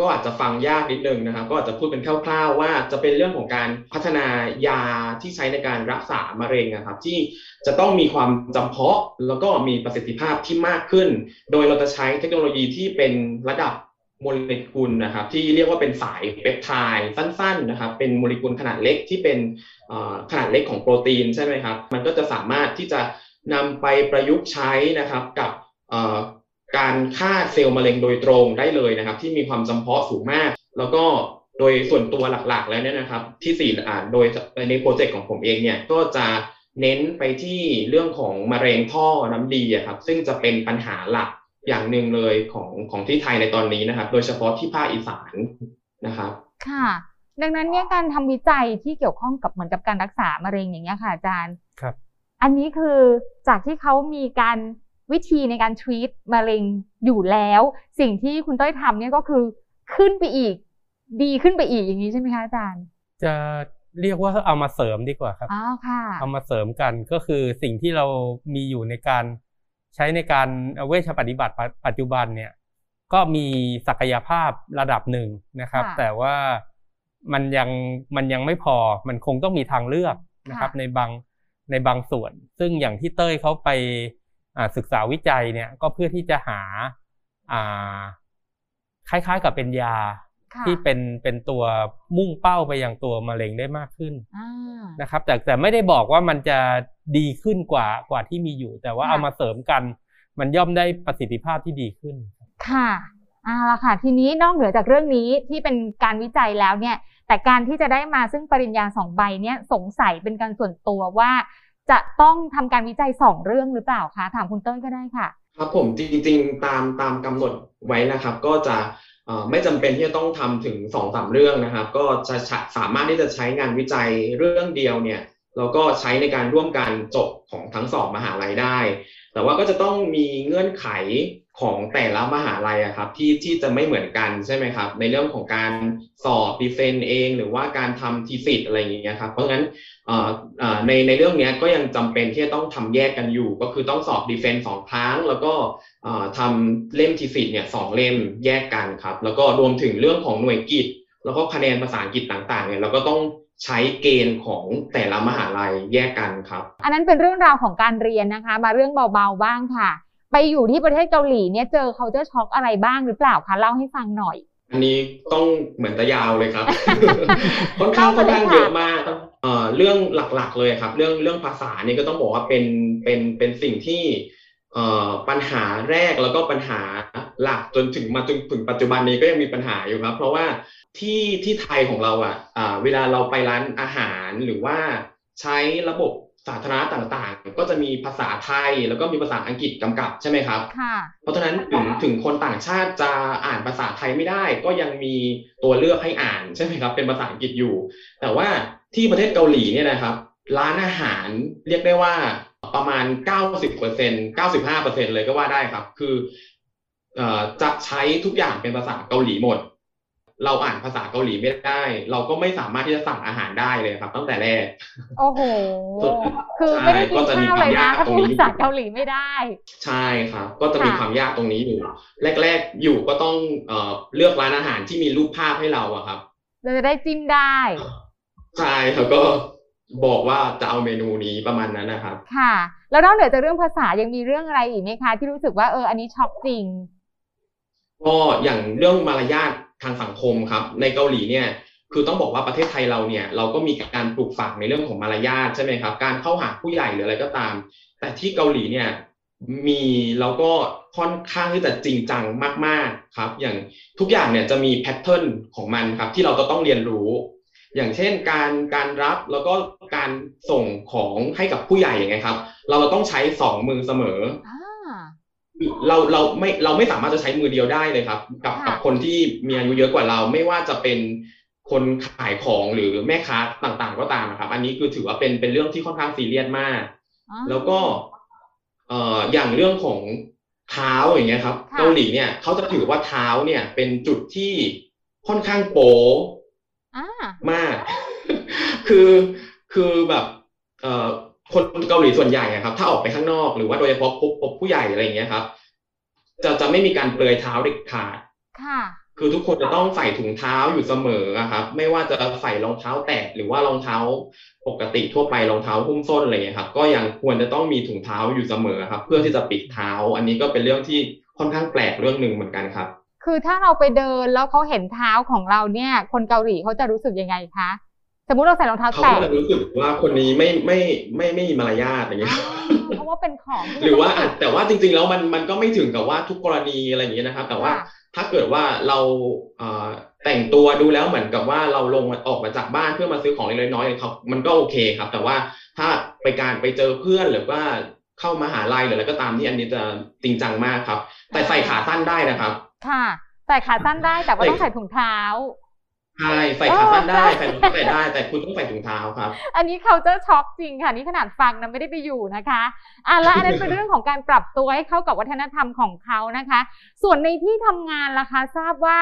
ก็อาจจะฟังยากนิดนึงนะครับ ก็อาจจะพูดเป็นคร่าวๆ ว่าจะเป็นเรื่องของการพัฒนายาที่ใช้ในการรักษามะเร็งนะครับ ที่จะต้องมีความจำเพาะแล้วก็มีประสิทธิภาพที่มากขึ้น โดยเราจะใช้เทคโนโลยีที่เป็นระดับ โมเลกุลนะครับที่เรียกว่าเป็นสายเปปไทด์สั้นๆนะครับเป็นโมเลกุลขนาดเล็กที่เป็นขนาดเล็กของโปรตีนใช่ไหมครับมันก็จะสามารถที่จะนำไปประยุกต์ใช้นะครับกับการฆ่าเซลล์มะเร็งโดยตรงได้เลยนะครับ ที่มีความจำเพาะสูงมาก แล้วก็โดยส่วนตัวหลักๆ แล้วเนี่ยนะครับที่สี่อ่าโดยในโปรเจกต์ของผมเองเนี่ยก็จะเน้นไปที่เรื่องของมะเร็งท่อน้ำดีครับซึ่งจะเป็นปัญหาหลัก อย่างหนึ่งเลยของของที่ไทยในตอนนี้นะครับ โดยเฉพาะที่ภาคอีสานนะครับ ค่ะ ดังนั้นเนี่ยการทำวิจัยที่เกี่ยวข้องกับเหมือนกับการรักษามะเร็งอย่างเงี้ยค่ะอาจารย์ครับ อันนี้คือจากที่เขามีการวิธีในการทรีตมะเร็งอยู่แล้ว สิ่งที่คุณเต้ยทำเนี่ยก็คือขึ้นไปอีก ดีขึ้นไปอีกอย่างนี้ใช่ไหมคะอาจารย์ จะเรียกว่าเอามาเสริมดีกว่าครับอ๋อค่ะ เอามาเสริมกันก็คือสิ่งที่เรามีอยู่ในการ ใช้ในการเวชปฏิบัติปัจปัจจุบันเนี่ยก็มีศักยภาพระดับหนึ่งนะครับค่ะแต่ว่ามันยังมันยังไม่พอมันคงต้องมีทางเลือกนะครับค่ะในบางในบางส่วน ซึ่งอย่างที่เต้ยเขาไปอ่าศึกษาวิจัยเนี่ยก็เพื่อที่จะหาอ่าคล้ายๆกับเป็นยาค่ะ ที่เป็นเป็นตัวมุ่งเป้าไปยังตัวมะเร็งได้มากขึ้นอ่านะครับ แต่แต่ไม่ได้บอกว่ามันจะดีขึ้นกว่ากว่าที่มีอยู่ แต่ว่าค่ะเอามาเสริมกัน มันย่อมได้ประสิทธิภาพที่ดีขึ้น ค่ะเอาละค่ะ ทีนี้นอกเหนือจากเรื่องนี้ที่เป็นการวิจัยแล้วเนี่ย แต่การที่จะได้มาซึ่งปริญญาสองใบเนี่ยสงสัยเป็นการส่วนตัวว่า จะต้องทำการวิจัยสองเรื่องหรือเปล่าคะถามคุณเต้ยก็ได้ค่ะ ครับผมจริงๆตามตามกำหนดไว้นะครับ ก็จะเอ่อ ไม่จำเป็นที่จะต้องทำถึงสองสามเรื่องนะครับ ก็จะสามารถที่จะใช้งานวิจัยเรื่องเดียวเนี่ยแล้วก็ใช้ในการร่วมกันจบของทั้งสองมหาลัยได้ แต่ว่าก็จะต้องมีเงื่อนไข ของแต่ละมหาลัยอะครับที่ที่จะไม่เหมือนกันใช่ไหมครับ ในเรื่องของการสอบดีเฟนเอง หรือว่าการทำทีสิทธ์อะไรอย่างเงี้ยครับเพราะงั้นในในเรื่องนี้ก็ยังจำเป็นที่จะต้องทำแยกกันอยู่ ก็คือต้องสอบดีเฟนต์สองครั้ง แล้วก็เอ่อทำเล่มทีสิทธ์เนี่ยสองเล่มแยกกันครับ แล้วก็รวมถึงเรื่องของหน่วยกิจ แล้วก็คะแนนภาษาอังกฤษต่างๆเนี่ยเราก็ต้องใช้เกณฑ์ของแต่ละมหาลัยแยกกันครับ อันนั้นเป็นเรื่องราวของการเรียนนะคะ มาเรื่องเบาๆบ้างค่ะ ไปอยู่ที่ประเทศเกาหลีเนี่ยเจอเขาจะช็อกอะไรบ้างหรือเปล่าคะเล่าให้ฟังหน่อย อันนี้ต้องเหมือนตะยาวเลยครับค่อนข้างค่อนข้างเยอะมากเอ่อเรื่องหลักๆเลยครับ เรื่องเรื่องภาษานี่ก็ต้องบอกว่าเป็นเป็นเป็นสิ่งที่เอ่อปัญหาแรกแล้วก็ปัญหาหลักจนถึงมาจนถึงปัจจุบันนี้ก็ยังมีปัญหาอยู่ครับ เพราะว่าที่ที่ไทยของเราอะอ่าเวลาเราไปร้านอาหารหรือว่าใช้ระบบสาธารณะต่างๆ ก็จะมีภาษาไทยแล้วก็มีภาษาอังกฤษกำกับใช่ไหมครับค่ะเพราะฉะนั้นถึงถึงคนต่างชาติจะอ่านภาษาไทยไม่ได้ ก็ยังมีตัวเลือกให้อ่านใช่ไหมครับ เป็นภาษาอังกฤษอยู่ แต่ว่าที่ประเทศเกาหลีเนี่ยนะครับ ร้านอาหารเรียกได้ว่าประมาณ 90% 95%เลยก็ว่าได้ครับ คือเอ่อจะใช้ทุกอย่างเป็นภาษาเกาหลีหมด เราอ่านภาษาเกาหลีไม่ได้ เราก็ไม่สามารถที่จะสั่งอาหารได้เลยครับ ตั้งแต่แรก โอ้โหส่วนคือไม่ได้กินก็จะมีข้าวเลยนะความยากถ้าตรงพูดนี้ภาษาเกาหลีไม่ได้ ใช่ครับ ก็จะมีค่ะความยากตรงนี้อยู่ แรก ๆ อยู่ก็ต้องเอ่อเลือกร้านอาหารที่มีรูปภาพให้เราอะครับ เราจะได้จิ้มได้ ใช่แล้วก็บอกว่าจะเอาเมนูนี้ประมาณนั้นนะครับ ค่ะ แล้วนอกเหนือจากเรื่องภาษายังมีเรื่องอะไรอีกไหมคะ ที่รู้สึกว่าเอออันนี้ช็อกจริงก็อย่างเรื่องมารยาท ทางสังคมครับ ในเกาหลีเนี่ยคือต้องบอกว่าประเทศไทยเราเนี่ยเราก็มีการปลูกฝังในเรื่องของมารยาทใช่ไหมครับ การเข้าหาผู้ใหญ่หรืออะไรก็ตาม แต่ที่เกาหลีเนี่ยมีแล้วก็ค่อนข้างที่จะจริงจังมากๆครับ อย่างทุกอย่างเนี่ยจะมีแพทเทิร์นของมันครับที่เราจะต้องเรียนรู้ อย่างเช่นการการรับแล้วก็การส่งของให้กับผู้ใหญ่อย่างเงี้ยครับ เราต้องใช้สองมือเสมอ เราเราไม่เราไม่สามารถจะใช้มือเดียวได้เลยครับ กับค่ะกับคนที่มีอายุเยอะกว่าเรา ไม่ว่าจะเป็นคนขายของหรือแม่ค้าต่างๆก็ตามนะครับ อันนี้คือถือว่าเป็นเป็นเรื่องที่ค่อนข้างซีเรียสมากอ่าแล้วก็เอ่ออย่างเรื่องของเท้าอย่างเงี้ยครับค่ะเกาหลีเนี่ยเขาจะถือว่าเท้าเนี่ยเป็นจุดที่ค่อนข้างโป๊อ่ามาก คือคือแบบเอ่อ คนเกาหลีส่วนใหญ่อะครับ ถ้าออกไปข้างนอกหรือว่าโดยเฉพาะพบพบผู้ใหญ่อะไรอย่างเงี้ยครับ จะจะไม่มีการเปลือยเท้าเด็ดขาดค่ะ คือทุกคนจะต้องใส่ถุงเท้าอยู่เสมออะครับ ไม่ว่าจะใส่รองเท้าแตะหรือว่ารองเท้าปกติทั่วไปรองเท้าหุ้มส้นอะไรอย่างเงี้ยครับ ก็ยังควรจะต้องมีถุงเท้าอยู่เสมอครับ เพื่อที่จะปิดเท้า อันนี้ก็เป็นเรื่องที่ค่อนข้างแปลกเรื่องหนึ่งเหมือนกันครับ คือถ้าเราไปเดินแล้วเขาเห็นเท้าของเราเนี่ย คนเกาหลีเขาจะรู้สึกยังไงคะ สมมุติเราใส่รองเท้าเขาแตะก็จะรู้สึกว่าคนนี้ไม่ไม่ไม่ไม่มีมารยาทอย่างเงี้ยอ่าเพราะว่าเป็นของที่หรือว่าจะอาต้จงแต่ว่าจริง ๆ แล้วมันมันก็ไม่ถึงกับว่าทุกกรณีอะไรอย่างเงี้ยนะครับ แต่ว่าค่ะถ้าเกิดว่าเราเอ่อแต่งตัวดูแล้วเหมือนกับว่าเราลงมาออกมาจากบ้านเพื่อมาซื้อของเล็กๆน้อยๆครับมันก็โอเคครับ แต่ว่าถ้าไปการไปเจอเพื่อนหรือว่าเข้ามาหาลัยหรืออะไรก็ตามที่อันนี้จะจริงจังมากครับ แต่ใส่ขาสั้นได้นะครับ ค่ะ ใส่ขาสั้นได้แต่ว่าใส่ต้องใส่ถุงเท้า ใช่ใส่ขาสั้นได้เออใส่รองเท้าแตะได้ แต่คุณต้องใส่ถุงเท้าครับ อันนี้เขาจะช็อกจริงค่ะนี่ขนาดฟังนะไม่ได้ไปอยู่นะคะอะแล้วอันนั้นเป็นเรื่องของการปรับตัวให้เข้ากับวัฒนธรรมของเขานะคะ ส่วนในที่ทำงานล่ะคะทราบว่า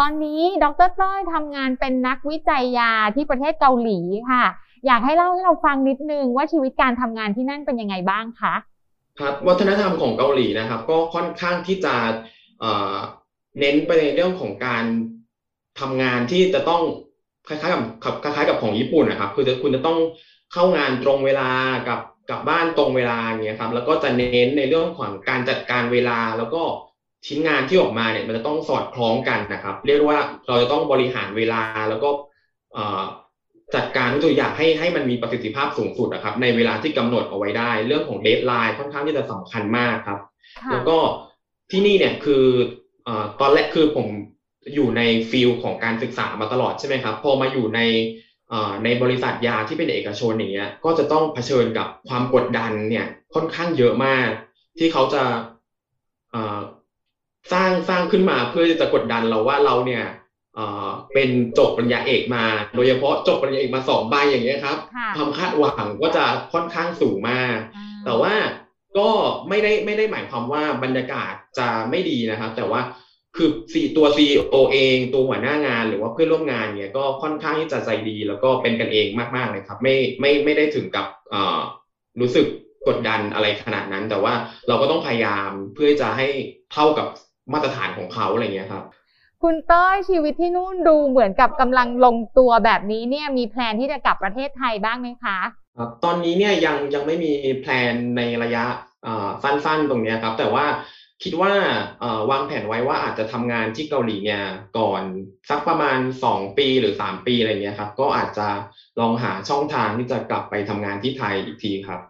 ตอนนี้ดรต้อยทำงานเป็นนักวิจัยยาที่ประเทศเกาหลีค่ะ อยากให้เล่าให้เราฟังนิดนึงว่าชีวิตการทำงานที่นั่นเป็นยังไงบ้างคะครับวัฒนธรรมของเกาหลีนะครับ ก็ค่อนข้างที่จะเอ่อเน้นไปในเรื่องของการ ทำงานที่จะต้องคล้ายๆกับกับคล้ายๆกับของญี่ปุ่นนะครับ คือจะคุณจะต้องเข้างานตรงเวลากับกลับบ้านตรงเวลาอย่างเงี้ยครับ แล้วก็จะเน้นในเรื่องของการจัดการเวลาแล้วก็ชิ้นงานที่ออกมาเนี่ยมันจะต้องสอดคล้องกันนะครับ เรียกว่าเราจะต้องบริหารเวลาแล้วก็เอ่อจัดการทุกอย่างให้ให้มันมีประสิทธิภาพสูงสุดนะครับ ในเวลาที่กำหนดเอาไว้ได้ เรื่องของ deadline ค่อนข้างที่จะสำคัญมากครับค่ะแล้วก็ที่นี่เนี่ยคือเอ่อตอนแรกคือผม อยู่ใน field ของการศึกษามาตลอดใช่ไหมครับ พอมาอยู่ในเอ่อในบริษัทยาที่เป็นเอกชนอย่างเงี้ยก็จะต้องเผชิญกับความกดดันเนี่ยค่อนข้างเยอะมาก ที่เขาจะเอ่อสร้างสร้างขึ้นมาเพื่อที่จะกดดันเราว่าเราเนี่ยเอ่อเป็นจบปริญญาเอกมา โดยเฉพาะจบปริญญาเอกมาสองใบอย่างเงี้ยครับค่ะความคาดหวังก็จะค่อนข้างสูงมากอ่าแต่ว่าก็ไม่ได้ไม่ได้หมายความว่าบรรยากาศจะไม่ดีนะครับ แต่ว่า คือซีตัว CEO เอง ตัวหัวหน้างานหรือว่าเพื่อนร่วมงานเนี่ยก็ค่อนข้างที่จะใจดี แล้วก็เป็นกันเองมากๆเลยครับ ไม่ไม่ไม่ได้ถึงกับเอ่อรู้สึกกดดันอะไรขนาดนั้น แต่ว่าเราก็ต้องพยายามเพื่อจะให้เท่ากับมาตรฐานของเขาอะไรเงี้ยครับ คุณเต้ยชีวิตที่นู่นดูเหมือนกับกำลังลงตัวแบบนี้เนี่ยมีแพลนที่จะกลับประเทศไทยบ้างไหมคะครับตอนนี้เนี่ยยังยังไม่มีแพลนในระยะเอ่อสั้นๆตรงเนี้ยครับ แต่ว่า คิดว่าเอ่อวางแผนไว้ว่าอาจจะทำงานที่เกาหลีเนี่ยก่อนสักประมาณสองปีหรือสามปีอะไรเงี้ยครับ ก็อาจจะลองหาช่องทางที่จะกลับไปทำงานที่ไทยอีกทีครับ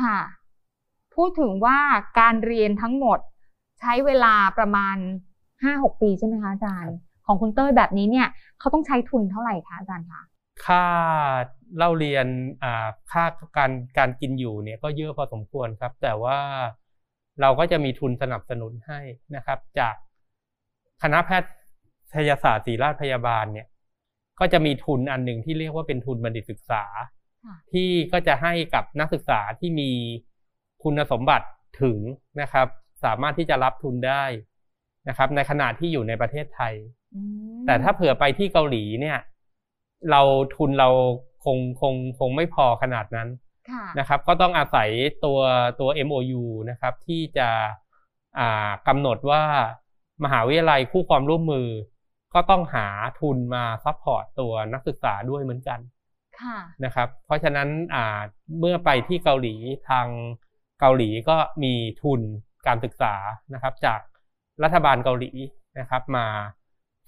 ค่ะ พูดถึงว่าการเรียนทั้งหมดใช้เวลาประมาณห้าหกปีใช่ไหมคะอาจารย์ ของคุณเต้ยแบบนี้เนี่ยเขาต้องใช้ทุนเท่าไหร่คะอาจารย์คะค่าเล่าเรียนอ่าค่าการการกินอยู่เนี่ยก็เยอะพอสมควรครับ แต่ว่า เราก็จะมีทุนสนับสนุนให้นะครับ จากคณะแพทยศาสตร์ศิริราชพยาบาลเนี่ย ก็จะมีทุนอันหนึ่งที่เรียกว่าเป็นทุนบัณฑิตศึกษาค่ะที่ก็จะให้กับนักศึกษาที่มีคุณสมบัติถึงนะครับ สามารถที่จะรับทุนได้นะครับ ในขณะที่อยู่ในประเทศไทยอืมแต่ถ้าเผื่อไปที่เกาหลีเนี่ย เราทุนเราคงคงคงไม่พอขนาดนั้นค่ะ นะครับก็ต้องอาศัยตัวตัว MOU นะครับที่จะอ่ากำหนดว่ามหาวิทยาลัยคู่ความร่วมมือ ก็ต้องหาทุนมา support ตัวนักศึกษาด้วยเหมือนกันค่ะนะครับเพราะฉะนั้นอ่าเมื่อไปที่เกาหลีทางเกาหลีก็มีทุนการศึกษานะครับจากรัฐบาลเกาหลีนะครับมา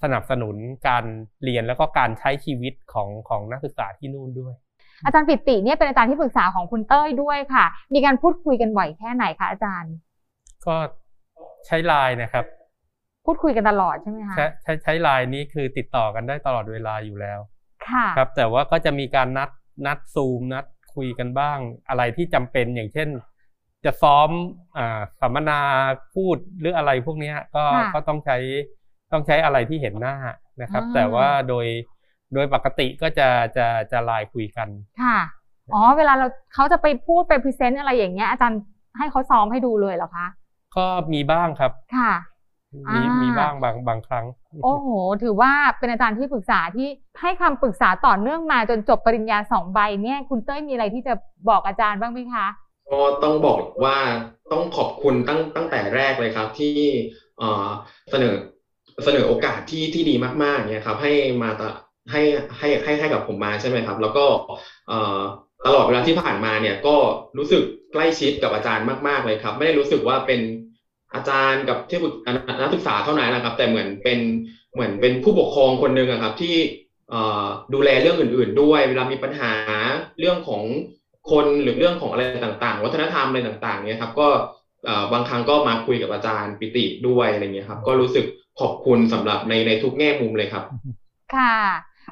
สนับสนุนการเรียนแล้วก็การใช้ชีวิตของของนักศึกษาที่นู่นด้วย อาจารย์ปิติเนี่ยเป็นอาจารย์ที่ปรึกษาของคุณเต้ยด้วยค่ะ มีการพูดคุยกันบ่อยแค่ไหนคะอาจารย์ ก็ใช้ไลน์นะครับ พูดคุยกันตลอดใช่ไหมคะใช้ใช้ใช้ไลน์นี้คือติดต่อกันได้ตลอดเวลาอยู่แล้วค่ะครับ แต่ว่าก็จะมีการนัดนัดซูมนัดคุยกันบ้าง อะไรที่จำเป็นอย่างเช่น จะซ้อมอ่าสัมมนาพูดหรืออะไรพวกเนี้ยก็ค่ะก็ต้องใช้ต้องใช้อะไรที่เห็นหน้านะครับอ่าแต่ว่าโดย โดยปกติก็จะจะจะไลน์คุยกันค่ะอ๋อเวลาเราเขาจะไปพูดไปพรีเซนต์อะไรอย่างเงี้ยอาจารย์ให้เขาซ้อมให้ดูเลยเหรอคะก็มีบ้างครับค่ะมีอ่ามีมีบ้างบางบางครั้ง โอ้โห ถือว่าเป็นอาจารย์ที่ปรึกษาที่ให้คำปรึกษาต่อเนื่องมาจนจบปริญญาสองใบเนี่ย คุณเต้ยมีอะไรที่จะบอกอาจารย์บ้างไหมคะก็ต้องบอกว่าต้องขอบคุณตั้งตั้งแต่แรกเลยครับที่เอ่อเสนอเสนอโอกาสที่ที่ดีมากๆเนี่ยครับให้มาตะ ให้ให้ให้ให้กับผมมาใช่ไหมครับ แล้วก็ตลอดเวลาที่ผ่านมาเนี่ยก็รู้สึกใกล้ชิดกับอาจารย์มากๆเลยครับ ไม่ได้รู้สึกว่าเป็นอาจารย์กับที่ปรึกนักศึกษาเท่านั้นนะครับ แต่เหมือนเป็นเหมือนเป็นผู้ปกครองคนหนึ่งครับ ที่ดูแลเรื่องอื่น ๆ ด้วย เวลามีปัญหาเรื่องของคนหรือเรื่องของอะไรต่าง ๆ วัฒนธรรมอะไรต่าง ๆ เนี่ยครับ ก็บางครั้งก็มาคุยกับอาจารย์ปิติด้วยอะไรเงี้ยครับ ก็รู้สึกขอบคุณสำหรับในในทุกแง่มุมเลยครับ ค่ะ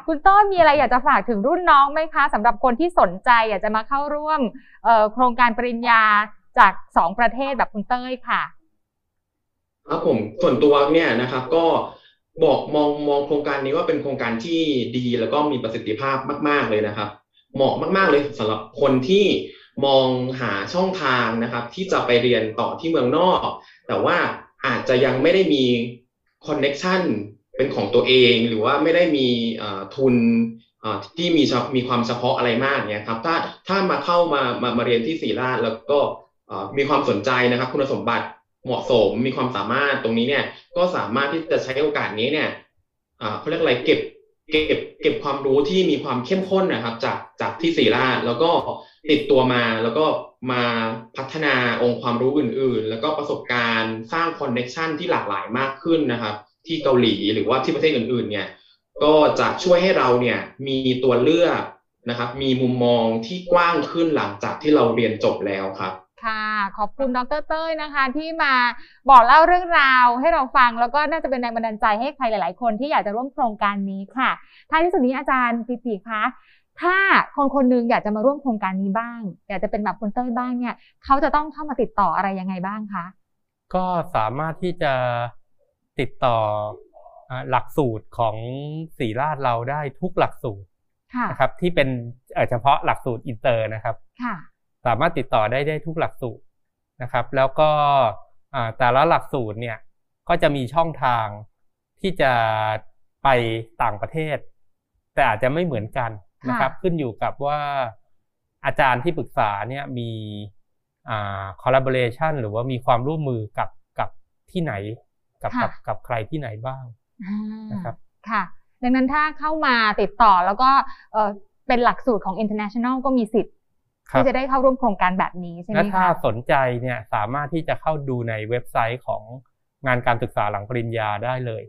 คุณต้นมีอะไรอยากจะฝากถึงรุ่นน้องไหมคะสำหรับคนที่สนใจอยากจะมาเข้าร่วมโครงการปริญญาจากสองประเทศแบบคุณเต้ยค่ะครับผมส่วนตัวเนี่ยนะครับก็บอกมองมองโครงการนี้ว่าเป็นโครงการที่ดีแล้วก็มีประสิทธิภาพมาก ๆเลยนะครับ เหมาะมาก ๆเลยสำหรับคนที่มองหาช่องทางนะครับ ที่จะไปเรียนต่อที่เมืองนอก แต่ว่าอาจจะยังไม่ได้มีคอนเน็ชัน เป็นของตัวเองหรือว่าไม่ได้มีทุนที่มีมีความเฉพาะอะไรมากเนี่ยครับถ้าถ้ามาเข้ามามามาเรียนที่ศรีราชแล้วก็มีความสนใจนะครับ คุณสมบัติเหมาะสมมีความสามารถตรงนี้เนี่ยก็สามารถที่จะใช้โอกาสนี้เนี่ยเขาเรียกอะไรเก็บเก็บเก็บความรู้ที่มีความเข้มข้นนะครับ จากจากที่ศรีราชแล้วก็ติดตัวมาแล้วก็มาพัฒนาองค์ความรู้อื่น ๆ แล้วก็ประสบการณ์สร้างคอนเน็ชันที่หลากหลายมากขึ้นนะครับ ที่เกาหลีหรือว่าที่ประเทศอื่นๆ เนี่ย ก็จะช่วยให้เราเนี่ยมีตัวเลือกนะครับ มีมุมมองที่กว้างขึ้นหลังจากที่เราเรียนจบแล้วครับค่ะขอบคุณดรเต้ยนะคะ ที่มาบอกเล่าเรื่องราวให้เราฟังแล้วก็น่าจะเป็นแรงบันดาลใจให้ใครหลาย ๆ คนที่อยากจะร่วมโครงการนี้ค่ะท้ายที่สุดนี้อาจารย์ปิติคะถ้าคนคนหนึ่งอยากจะมาร่วมโครงการนี้บ้าง อยากจะเป็นแบบคุณเต้ยบ้างเนี่ยเขาจะต้องเข้ามาติดต่ออะไรยังไงบ้างคะก็สามารถที่จะ ติดต่ออ่าหลักสูตรของศิริราชเราได้ทุกหลักสูตรค่ะนะครับที่เป็นเอ่อเฉพาะหลักสูตรอินเตอร์นะครับค่ะสามารถติดต่อได้ได้ทุกหลักสูตรนะครับ แล้วก็อ่าแต่ละหลักสูตรเนี่ยก็จะมีช่องทางที่จะไปต่างประเทศ แต่อาจจะไม่เหมือนกันนะครับ ขึ้นอยู่กับว่าอาจารย์ที่ปรึกษาเนี่ยมีอ่า collaboration หรือว่ามีความร่วมมือกับกับที่ไหน กับค่ะกับกับใครที่ไหนบ้างอ่านะครับค่ะ ดังนั้นถ้าเข้ามาติดต่อแล้วก็เอ่อเป็นหลักสูตรของ international ก็มีสิทธิ์ครับที่จะได้เข้าร่วมโครงการแบบนี้ใช่ไหมและถ้าคะสนใจเนี่ยสามารถที่จะเข้าดูในเว็บไซต์ของงานการศึกษาหลังปริญญาได้เลย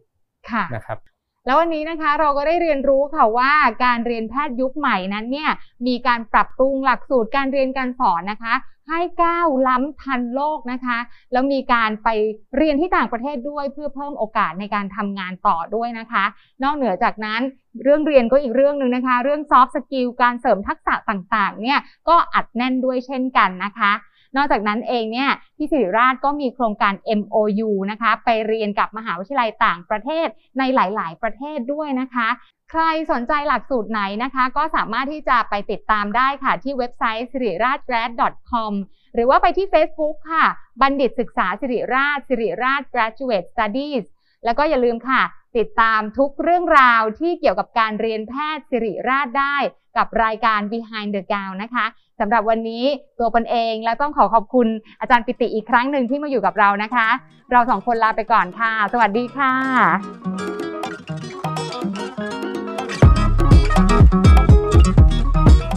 ค่ะนะครับ แล้ววันนี้นะคะเราก็ได้เรียนรู้ค่ะว่าการเรียนแพทย์ยุคใหม่นั้นเนี่ยมีการปรับปรุงหลักสูตรการเรียนการสอนนะคะ ให้ก้าวล้ำทันโลกนะคะ แล้วมีการไปเรียนที่ต่างประเทศด้วยเพื่อเพิ่มโอกาสในการทำงานต่อด้วยนะคะ นอกเหนือจากนั้นเรื่องเรียนก็อีกเรื่องหนึ่งนะคะ เรื่อง soft skill การเสริมทักษะต่างๆเนี่ยก็อัดแน่นด้วยเช่นกันนะคะ นอกจากนั้นเองเนี่ยที่สิริราชก็มีโครงการ MOU นะคะไปเรียนกับมหาวิทยาลัยต่างประเทศในหลาย ๆ ประเทศด้วยนะคะ ใครสนใจหลักสูตรไหนนะคะ ก็สามารถที่จะไปติดตามได้ค่ะที่เว็บไซต์ s i r i r a j g r a d com หรือว่าไปที่ Facebook ค่ะ บัณฑิตศึกษาสิริราชสิริราช Graduate Studies แล้วก็อย่าลืมค่ะ ติดตามทุกเรื่องราวที่เกี่ยวกับการเรียนแพทย์สิริราชได้ กับรายการ Behind the Gown นะคะ สำหรับวันนี้ตัวปนเองและต้องขอขอบคุณอาจารย์ปิติอีกครั้งหนึ่งที่มาอยู่กับเรานะคะ เราสองคนลาไปก่อนค่ะ สวัสดีค่ะ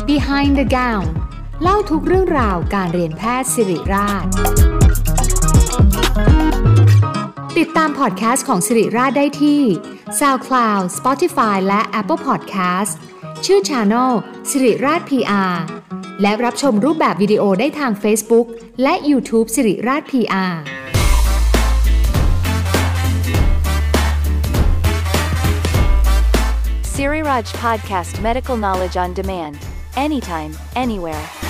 Behind the Gown เล่าทุกเรื่องราวการเรียนแพทย์สิริราช ติดตามพอดแคสต์ของสิริราชได้ที่ SoundCloud Spotify และ Apple Podcast ชื่อ Channel สิริราช PR และรับชมรูปแบบวิดีโอได้ทาง Facebook และ YouTube สิริราช PR Siri Raj Podcast Medical Knowledge on Demand. Anytime, anywhere.